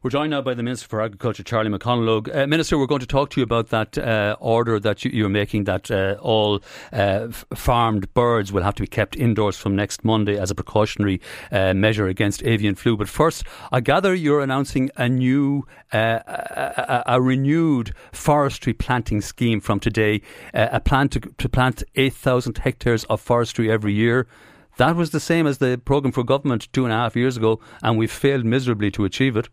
We're joined now by the Minister for Agriculture, Charlie McConalogue. Uh, Minister, we're going to talk to you about that uh, order that you, are making that uh, all uh, f- farmed birds will have to be kept indoors from next Monday as a precautionary uh, measure against avian flu. But first, I gather you're announcing a new, uh, a, a, renewed forestry planting scheme from today, a plan to, to plant 8,000 hectares of forestry every year. That was the same as the programme for government two and a half years ago, and we've failed miserably to achieve it.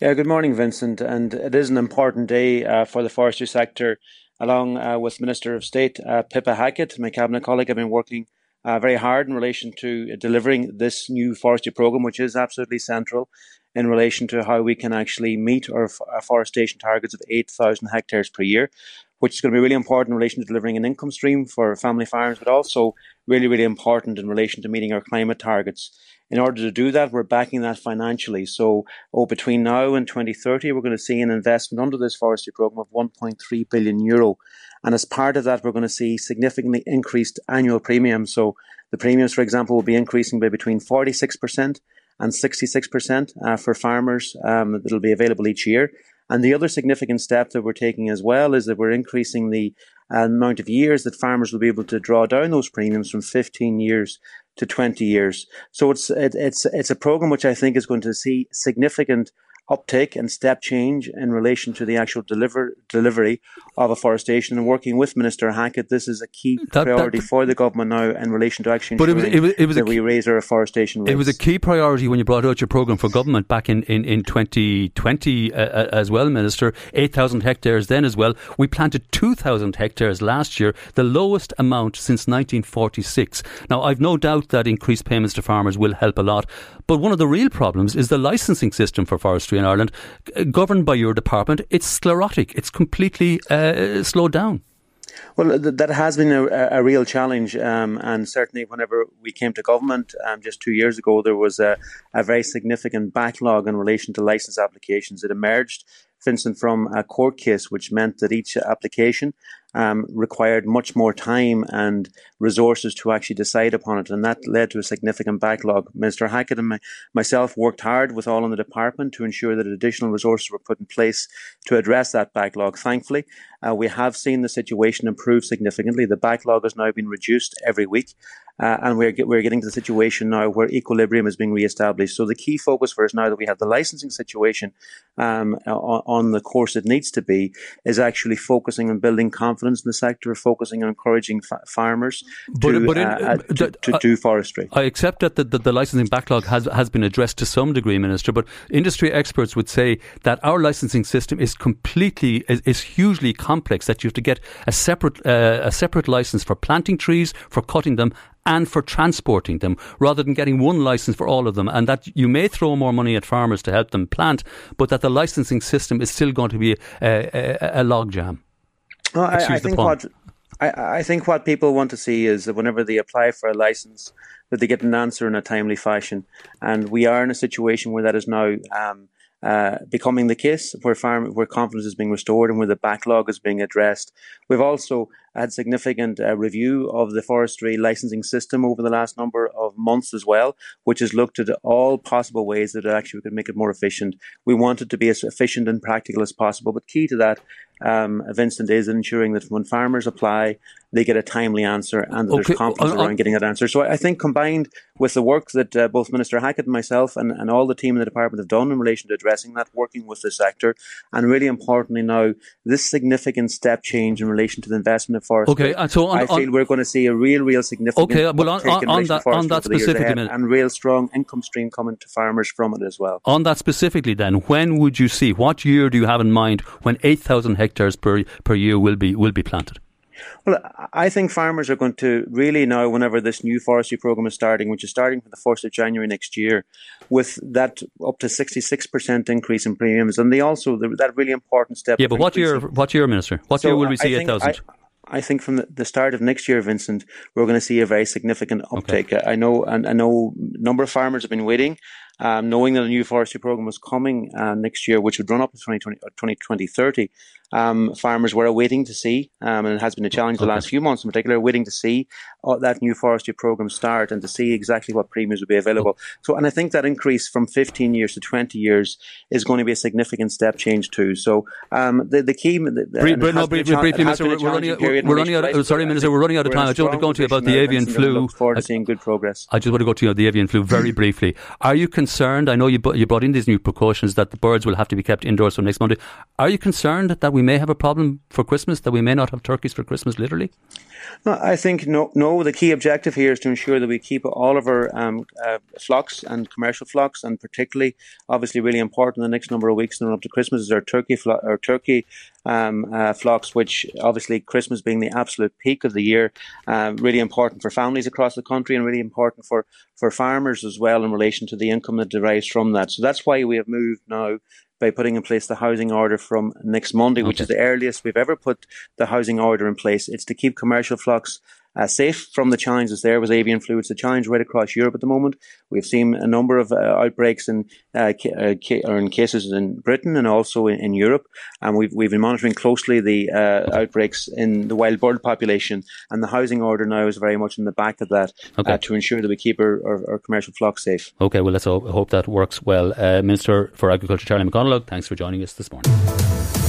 Yeah, good morning, Vincent. And it is an important day uh, for the forestry sector. Along uh, with Minister of State uh, Pippa Hackett, my cabinet colleague, I have been working uh, very hard in relation to delivering this new forestry program, which is absolutely central in relation to how we can actually meet our, our forestation targets of 8,000 hectares per year, which is going to be really important in relation to delivering an income stream for family farms, but also really, really important in relation to meeting our climate targets. In order to do that, we're backing that financially. So, oh, between now and 2030, we're going to see an investment under this forestry program of 1.3 billion euro. And as part of that, we're going to see significantly increased annual premiums. So, the premiums, for example, will be increasing by between 46% and 66% uh, for farmers um, that will be available each year. And the other significant step that we're taking as well is that we're increasing the uh, amount of years that farmers will be able to draw down those premiums from 15 years to 20 years. So it's it, it's it's a program which I think is going to see significant uptake and step change in relation to the actual deliver, delivery of afforestation. And working with Minister Hackett, this is a key that, priority that, for the government now in relation to actually ensuring but it was, it was, it was that a, we raise our afforestation rates. It was a key priority when you brought out your programme for government back in, in, in 2020 uh, uh, as well, Minister. 8,000 hectares then as well. We planted 2,000 hectares last year, the lowest amount since 1946. Now, I've no doubt that increased payments to farmers will help a lot, but one of the real problems is the licensing system for forestry in Ireland, governed by your department. It's sclerotic. It's completely uh, slowed down. Well, that has been a, a real challenge, um, and certainly whenever we came to government um, just two years ago, there was a, a, very significant backlog in relation to license applications. It emerged, Vincent, from a court case, which meant that each application um, required much more time and resources to actually decide upon it, and that led to a significant backlog. Minister Hackett and my, myself worked hard with all in the department to ensure that additional resources were put in place to address that backlog. Thankfully, uh, we have seen the situation improve significantly. The backlog has now been reduced every week, uh, and we're, we're getting to the situation now where equilibrium is being re-established. So the key focus for us now that we have the licensing situation um, on, on, the course it needs to be is actually focusing on building confidence in the sector, focusing on encouraging fa- farmers but, to, but in, uh, uh to, to, do forestry. I accept that the, the, the, licensing backlog has, has been addressed to some degree, Minister, but industry experts would say that our licensing system is completely, is, is hugely complex, that you have to get a separate, uh, a separate license for planting trees, for cutting them, and for transporting them rather than getting one license for all of them. And that you may throw more money at farmers to help them plant, but that the licensing system is still going to be a, a, a logjam. I, I think what I, I, think what people want to see is that whenever they apply for a license, that they get an answer in a timely fashion. And we are in a situation where that is now um, uh, becoming the case, where farm, where confidence is being restored and where the backlog is being addressed. We've also had significant uh, review of the forestry licensing system over the last number of months as well, which has looked at all possible ways that actually we could make it more efficient. We want it to be as efficient and practical as possible, but key to that um, Vincent, is ensuring that when farmers apply, they get a timely answer and that okay. there's confidence uh, around getting that answer. So I think combined with the work that uh, both Minister Hackett and myself and, and all the team in the department have done in relation to addressing that, working with the sector, and really importantly now, this significant step change in relation to the investment in forestry. Okay, so on, I feel on, we're going to see a real, real significant okay, well, on, on, on that, on that specifically, and real strong income stream coming to farmers from it as well. On that specifically, then, when would you see? What year do you have in mind when eight thousand hectares per per year will be will be planted? Well, I think farmers are going to really now, whenever this new forestry program is starting, which is starting from the 1st of January next year, with that up to 66% increase in premiums, and they also, that really important step. Yeah, but what year, what year, Minister? What so year will we see 8,000? I think from the start of next year, Vincent, we're going to see a very significant uptake. Okay. I know, and I know, a number of farmers have been waiting um, knowing that a new forestry program was coming uh, next year, which would run up to 2020, 2030, um, farmers were waiting to see, um, and it has been a challenge okay. the last few months in particular, waiting to see uh, that new forestry program start and to see exactly what premiums would be available. So, and I think that increase from 15 years to 20 years is going to be a significant step change too. So, um, the, the key. The, brief, no, briefly, briefly, Minister, we're, running, we're, we're running out. Sorry, Minister, we're running out of time. I just want to go to you about the avian flu. Look forward to seeing good progress. I just want to go to you the avian flu very briefly. Are you concerned? I know you you brought in these new precautions that the birds will have to be kept indoors from next Monday. Are you concerned that we may have a problem for Christmas, that we may not have turkeys for Christmas, literally? No, I think no. No, the key objective here is to ensure that we keep all of our um, uh, flocks and commercial flocks, and particularly, obviously, really important the next number of weeks and up to Christmas is our turkey flo- our turkey um, uh, flocks, which obviously Christmas being the absolute peak of the year, uh, really important for families across the country and really important for for farmers as well in relation to the income that derives from that. So that's why we have moved now by putting in place the housing order from next Monday, okay. which is the earliest we've ever put the housing order in place. It's to keep commercial flocks uh, safe from the challenges there with avian flu. It's a challenge right across Europe at the moment. We've seen a number of uh, outbreaks in, uh, uh ca- or in cases in Britain and also in, in, Europe. And we've, we've been monitoring closely the uh, outbreaks in the wild bird population. And the housing order now is very much in the back of that okay. Uh, to ensure that we keep our, our, our, commercial flocks safe. Okay, well, let's hope that works well. Minister for Agriculture, Charlie McConalogue, thanks for joining us this morning.